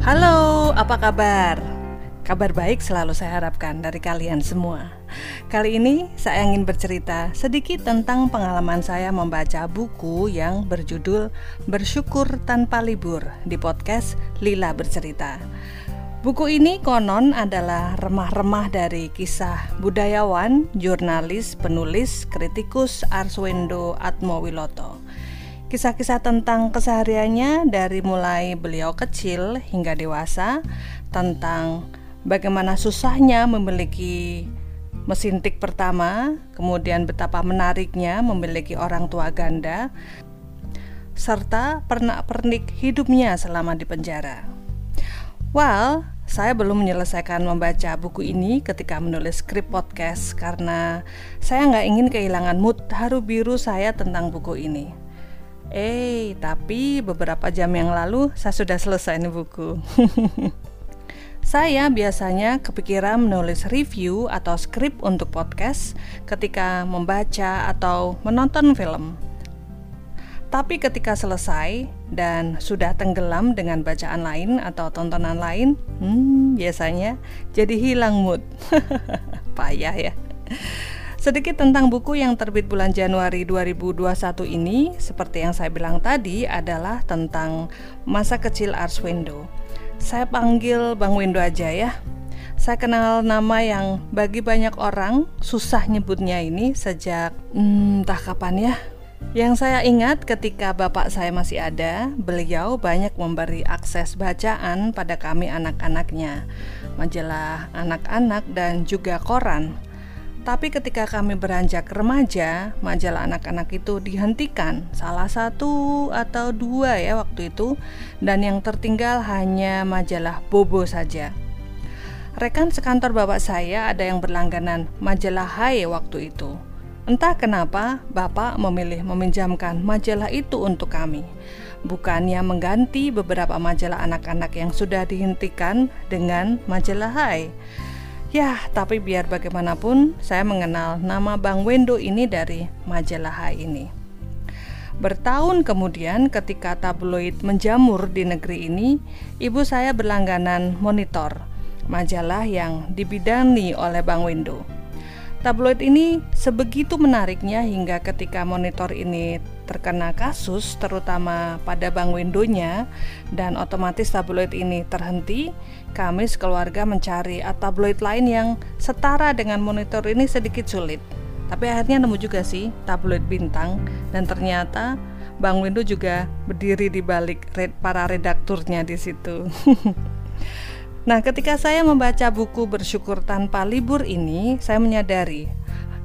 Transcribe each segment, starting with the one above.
Halo, apa kabar? Kabar baik selalu saya harapkan dari kalian semua. Kali ini saya ingin bercerita sedikit tentang pengalaman saya membaca buku yang berjudul Bersyukur Tanpa Libur di podcast Lila Bercerita. Buku ini konon adalah remah-remah dari kisah budayawan, jurnalis, penulis, kritikus Arswendo Atmowiloto Kisah-kisah tentang kesehariannya dari mulai beliau kecil hingga dewasa tentang bagaimana susahnya memiliki mesin tik pertama, kemudian betapa menariknya memiliki orang tua ganda, serta pernak-pernik hidupnya selama di penjara. Well, saya belum menyelesaikan membaca buku ini ketika menulis skrip podcast karena saya nggak ingin kehilangan mood haru biru saya tentang buku ini. Eh, tapi beberapa jam yang lalu saya sudah selesai nih buku. saya biasanya kepikiran menulis review atau skrip untuk podcast ketika membaca atau menonton film. Tapi ketika selesai dan sudah tenggelam dengan bacaan lain atau tontonan lain, hmm, biasanya jadi hilang mood. Payah ya. Sedikit tentang buku yang terbit bulan Januari 2021 ini, seperti yang saya bilang tadi, adalah tentang masa kecil Arswendo. Saya panggil Bang Wendo aja ya. Saya kenal nama yang bagi banyak orang susah nyebutnya ini sejak hmm, entah kapan ya. Yang saya ingat ketika bapak saya masih ada, beliau banyak memberi akses bacaan pada kami anak-anaknya, majalah anak-anak dan juga koran. Tapi ketika kami beranjak remaja, majalah anak-anak itu dihentikan, salah satu atau dua ya waktu itu, dan yang tertinggal hanya majalah Bobo saja. Rekan sekantor bapak saya ada yang berlangganan majalah Hai waktu itu. Entah kenapa bapak memilih meminjamkan majalah itu untuk kami. Bukannya mengganti beberapa majalah anak-anak yang sudah dihentikan dengan majalah Hai. Ya, tapi biar bagaimanapun, saya mengenal nama Bang Wendo ini dari majalah Hai ini. Bertahun kemudian, ketika tabloid menjamur di negeri ini, ibu saya berlangganan monitor, majalah yang dibidani oleh Bang Wendo. Tabloid ini sebegitu menariknya hingga ketika monitor ini terkena kasus terutama pada Bang Wendonya dan otomatis tabloid ini terhenti, kami sekeluarga mencari tabloid lain yang setara dengan monitor ini sedikit sulit. Tapi akhirnya nemu juga sih tabloid bintang dan ternyata Bang Wendo juga berdiri di balik para redakturnya di situ. Nah, ketika saya membaca buku Bersyukur Tanpa Libur ini, saya menyadari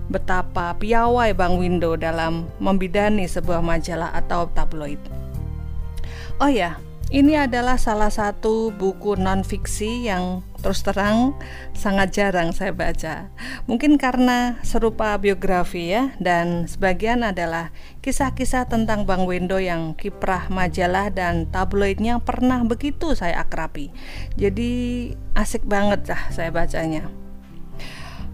betapa piawai Bang Windo dalam membidani sebuah majalah atau tabloid. Oh ya, ini adalah salah satu buku non-fiksi yang terus terang sangat jarang saya baca. Mungkin karena serupa biografi ya dan sebagian adalah kisah-kisah tentang Bang Wendo yang kiprah majalah dan tabloidnya pernah begitu saya akrabi. Jadi asik banget lah saya bacanya.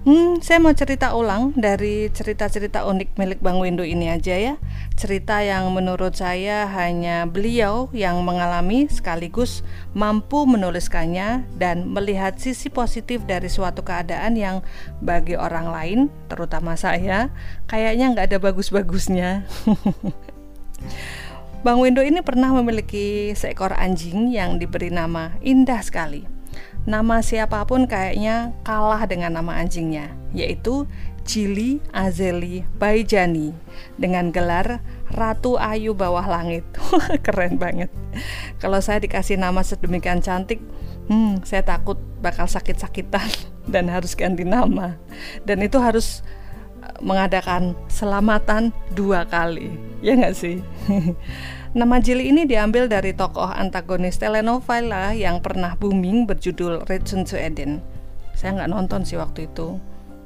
Hmm, saya mau cerita ulang dari cerita-cerita unik milik Bang Windu ini aja ya. Cerita yang menurut saya hanya beliau yang mengalami sekaligus mampu menuliskannya dan melihat sisi positif dari suatu keadaan yang bagi orang lain, terutama saya, kayaknya nggak ada bagus-bagusnya. Bang Windu ini pernah memiliki seekor anjing yang diberi nama indah sekali nama siapa pun kayaknya kalah dengan nama anjingnya, yaitu Cili Azeli Baijani dengan gelar Ratu Ayu Bawah Langit. Keren banget. Kalau saya dikasih nama sedemikian cantik, hmm, saya takut bakal sakit-sakitan dan harus ganti nama. Dan itu harus mengadakan selamatan dua kali, ya nggak sih? Nama Jili ini diambil dari tokoh antagonis telenovela yang pernah booming berjudul Return to Eden. Saya nggak nonton sih waktu itu,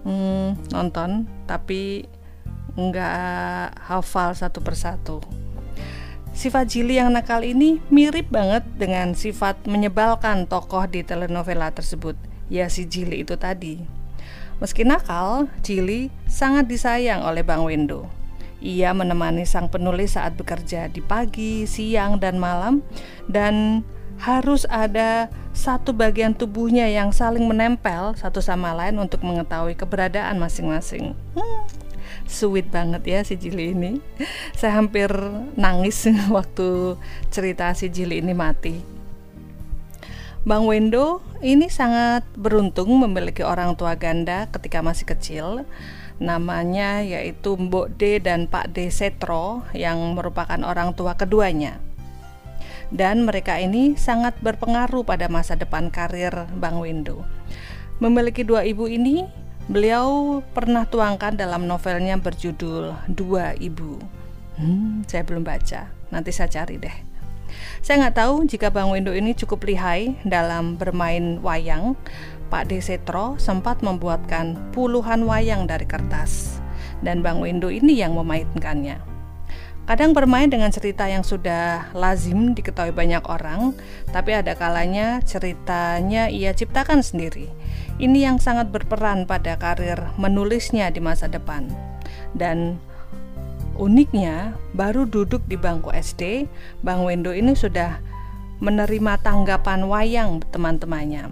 hmm, nonton tapi nggak hafal satu persatu. Sifat Jili yang nakal ini mirip banget dengan sifat menyebalkan tokoh di telenovela tersebut, ya si Jili itu tadi. Meski nakal, Jili sangat disayang oleh Bang Wendo. Ia menemani sang penulis saat bekerja di pagi, siang, dan malam, dan harus ada satu bagian tubuhnya yang saling menempel satu sama lain untuk mengetahui keberadaan masing-masing. Hmm, sweet banget ya si Jili ini. Saya hampir nangis waktu cerita si Jili ini mati. Bang Wendo ini sangat beruntung memiliki orang tua ganda ketika masih kecil. Namanya yaitu Mbok D dan Pak D Setro yang merupakan orang tua keduanya dan mereka ini sangat berpengaruh pada masa depan karir Bang Wendo. Memiliki dua ibu ini, beliau pernah tuangkan dalam novelnya berjudul Dua Ibu. Hmm, saya belum baca, nanti saya cari deh. Saya nggak tahu jika Bang Wendo ini cukup lihai dalam bermain wayang. Pak Desetro sempat membuatkan puluhan wayang dari kertas, dan Bang Wendo ini yang memainkannya. Kadang bermain dengan cerita yang sudah lazim diketahui banyak orang, tapi ada kalanya ceritanya ia ciptakan sendiri. Ini yang sangat berperan pada karir menulisnya di masa depan. Dan uniknya, baru duduk di bangku SD, Bang Wendo ini sudah menerima tanggapan wayang teman-temannya.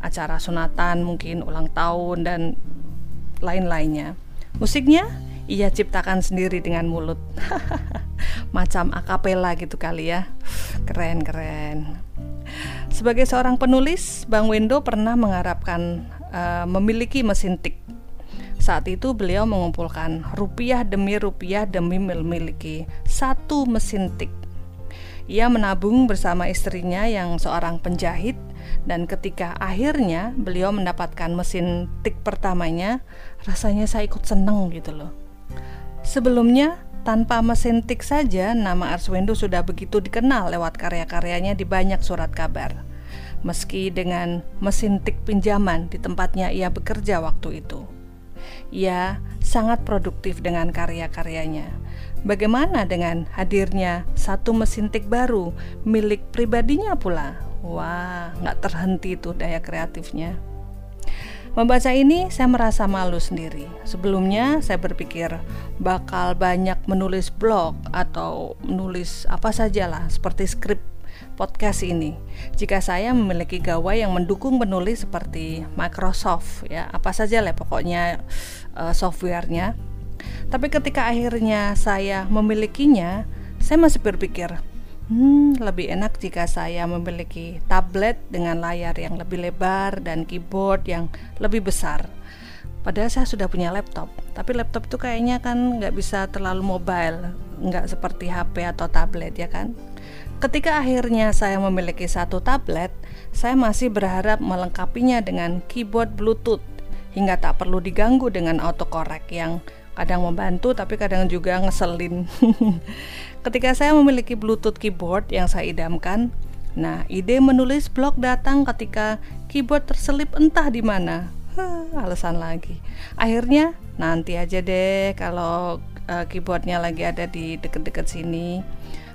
Acara sunatan, mungkin ulang tahun dan lain-lainnya. Musiknya ia ciptakan sendiri dengan mulut. Macam akapela gitu kali ya. Keren, keren. Sebagai seorang penulis, Bang Wendo pernah mengharapkan uh, memiliki mesin tik. Saat itu beliau mengumpulkan rupiah demi rupiah demi memiliki satu mesin tik. Ia menabung bersama istrinya yang seorang penjahit dan ketika akhirnya beliau mendapatkan mesin tik pertamanya, rasanya saya ikut seneng gitu loh. Sebelumnya, tanpa mesin tik saja, nama Arswendo sudah begitu dikenal lewat karya-karyanya di banyak surat kabar. Meski dengan mesin tik pinjaman di tempatnya ia bekerja waktu itu. Ia sangat produktif dengan karya-karyanya. Bagaimana dengan hadirnya satu mesin tik baru milik pribadinya pula? Wah, nggak terhenti tuh daya kreatifnya. Membaca ini saya merasa malu sendiri. Sebelumnya saya berpikir bakal banyak menulis blog atau menulis apa sajalah seperti skrip podcast ini. Jika saya memiliki gawai yang mendukung menulis seperti Microsoft ya, apa saja lah pokoknya uh, softwarenya. Tapi ketika akhirnya saya memilikinya, saya masih berpikir, Hmm, lebih enak jika saya memiliki tablet dengan layar yang lebih lebar dan keyboard yang lebih besar. Padahal saya sudah punya laptop, tapi laptop itu kayaknya kan nggak bisa terlalu mobile, nggak seperti HP atau tablet ya kan. Ketika akhirnya saya memiliki satu tablet, saya masih berharap melengkapinya dengan keyboard Bluetooth hingga tak perlu diganggu dengan autocorrect yang kadang membantu tapi kadang juga ngeselin. Ketika saya memiliki Bluetooth keyboard yang saya idamkan, nah ide menulis blog datang ketika keyboard terselip entah di mana. Huh, alasan lagi. Akhirnya nanti aja deh kalau uh, keyboardnya lagi ada di deket-deket sini.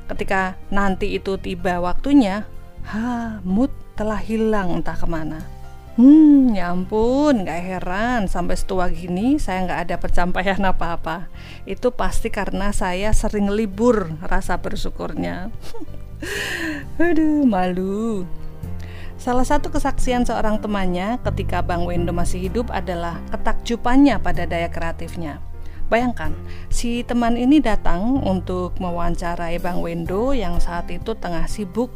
Ketika nanti itu tiba waktunya, ha, mood telah hilang entah ke mana. Hmm, ya ampun, gak heran sampai setua gini saya nggak ada pencapaian apa-apa. Itu pasti karena saya sering libur rasa bersyukurnya. Aduh, malu. Salah satu kesaksian seorang temannya ketika Bang Wendo masih hidup adalah ketakjupannya pada daya kreatifnya. Bayangkan, si teman ini datang untuk mewawancarai Bang Wendo yang saat itu tengah sibuk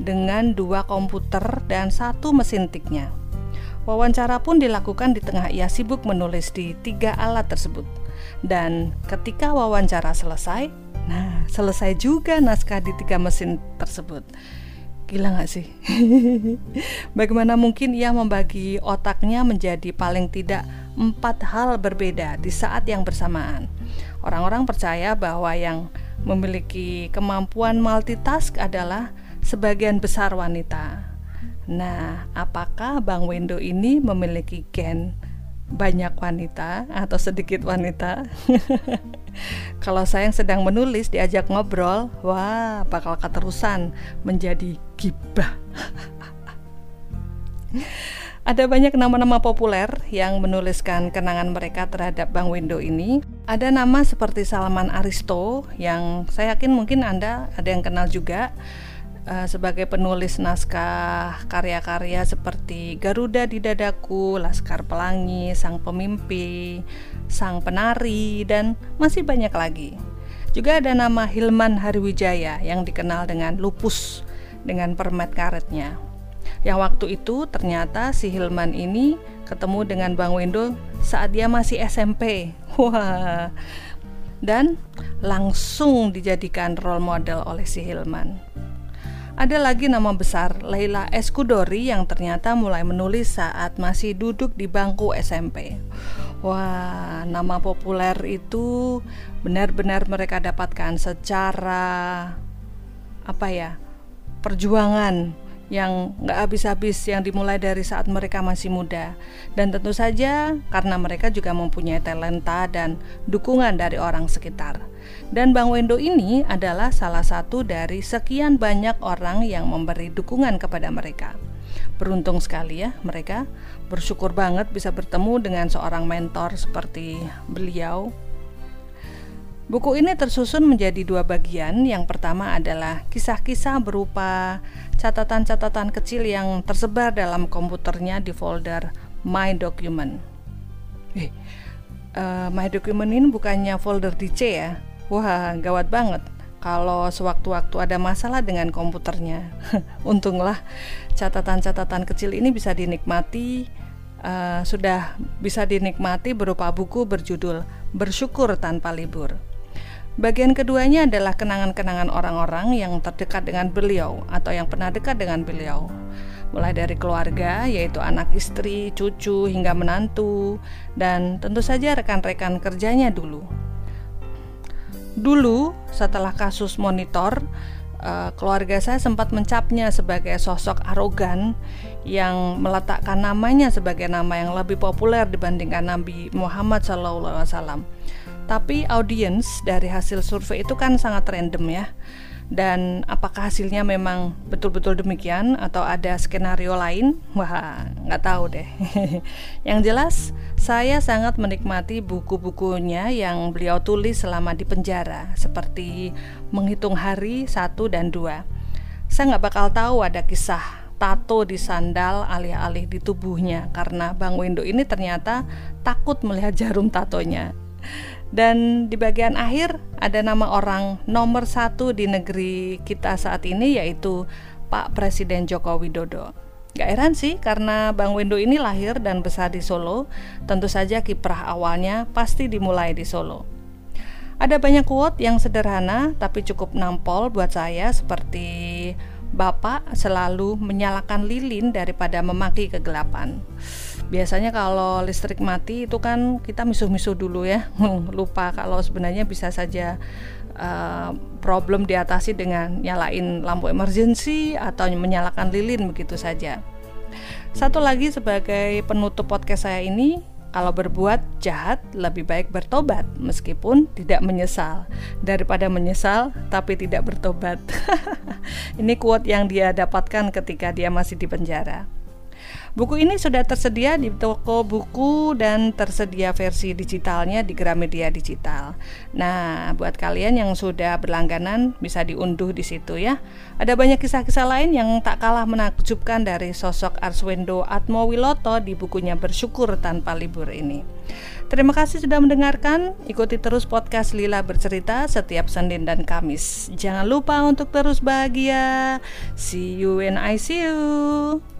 dengan dua komputer dan satu mesin tiknya. Wawancara pun dilakukan di tengah ia sibuk menulis di tiga alat tersebut. Dan ketika wawancara selesai, nah selesai juga naskah di tiga mesin tersebut. Gila gak sih? Bagaimana mungkin ia membagi otaknya menjadi paling tidak empat hal berbeda di saat yang bersamaan? Orang-orang percaya bahwa yang memiliki kemampuan multitask adalah sebagian besar wanita Nah, apakah Bang Wendo ini memiliki gen banyak wanita atau sedikit wanita? Kalau saya yang sedang menulis diajak ngobrol, wah, bakal keterusan menjadi gibah. Ada banyak nama-nama populer yang menuliskan kenangan mereka terhadap Bang Wendo ini. Ada nama seperti Salman Aristo yang saya yakin mungkin Anda ada yang kenal juga uh, sebagai penulis naskah karya-karya seperti Garuda di Dadaku, Laskar Pelangi, Sang Pemimpi, Sang Penari, dan masih banyak lagi. Juga ada nama Hilman Hariwijaya yang dikenal dengan Lupus dengan permet karetnya. Yang waktu itu ternyata si Hilman ini ketemu dengan Bang Wendo saat dia masih SMP. Wah. Dan langsung dijadikan role model oleh si Hilman. Ada lagi nama besar Leila Eskudori yang ternyata mulai menulis saat masih duduk di bangku SMP. Wah, nama populer itu benar-benar mereka dapatkan secara apa ya? perjuangan yang nggak habis-habis yang dimulai dari saat mereka masih muda. Dan tentu saja karena mereka juga mempunyai talenta dan dukungan dari orang sekitar. Dan Bang Wendo ini adalah salah satu dari sekian banyak orang yang memberi dukungan kepada mereka. Beruntung sekali ya mereka bersyukur banget bisa bertemu dengan seorang mentor seperti beliau Buku ini tersusun menjadi dua bagian. Yang pertama adalah kisah-kisah berupa catatan-catatan kecil yang tersebar dalam komputernya di folder My Document. Eh, uh, My Document ini bukannya folder DC ya? Wah, gawat banget. Kalau sewaktu-waktu ada masalah dengan komputernya, untunglah catatan-catatan kecil ini bisa dinikmati. Uh, sudah bisa dinikmati berupa buku berjudul "Bersyukur Tanpa Libur". Bagian keduanya adalah kenangan-kenangan orang-orang yang terdekat dengan beliau atau yang pernah dekat dengan beliau. Mulai dari keluarga, yaitu anak istri, cucu, hingga menantu, dan tentu saja rekan-rekan kerjanya dulu. Dulu, setelah kasus monitor, eh, keluarga saya sempat mencapnya sebagai sosok arogan yang meletakkan namanya sebagai nama yang lebih populer dibandingkan Nabi Muhammad SAW tapi audiens dari hasil survei itu kan sangat random ya. Dan apakah hasilnya memang betul-betul demikian atau ada skenario lain? Wah, nggak tahu deh. yang jelas, saya sangat menikmati buku-bukunya yang beliau tulis selama di penjara, seperti Menghitung Hari satu dan dua. Saya nggak bakal tahu ada kisah tato di sandal alih-alih di tubuhnya karena Bang Wendo ini ternyata takut melihat jarum tatonya. Dan di bagian akhir ada nama orang nomor satu di negeri kita saat ini yaitu Pak Presiden Joko Widodo. Gak heran sih karena Bang Wendo ini lahir dan besar di Solo, tentu saja kiprah awalnya pasti dimulai di Solo. Ada banyak quote yang sederhana tapi cukup nampol buat saya seperti Bapak selalu menyalakan lilin daripada memaki kegelapan biasanya kalau listrik mati itu kan kita misuh-misuh dulu ya lupa kalau sebenarnya bisa saja uh, problem diatasi dengan nyalain lampu emergency atau menyalakan lilin begitu saja satu lagi sebagai penutup podcast saya ini kalau berbuat jahat lebih baik bertobat meskipun tidak menyesal daripada menyesal tapi tidak bertobat. Ini quote yang dia dapatkan ketika dia masih di penjara. Buku ini sudah tersedia di toko buku dan tersedia versi digitalnya di Gramedia Digital. Nah, buat kalian yang sudah berlangganan bisa diunduh di situ ya. Ada banyak kisah-kisah lain yang tak kalah menakjubkan dari sosok Arswendo Atmowiloto di bukunya Bersyukur Tanpa Libur ini. Terima kasih sudah mendengarkan. Ikuti terus podcast Lila bercerita setiap Senin dan Kamis. Jangan lupa untuk terus bahagia. See you when I see you.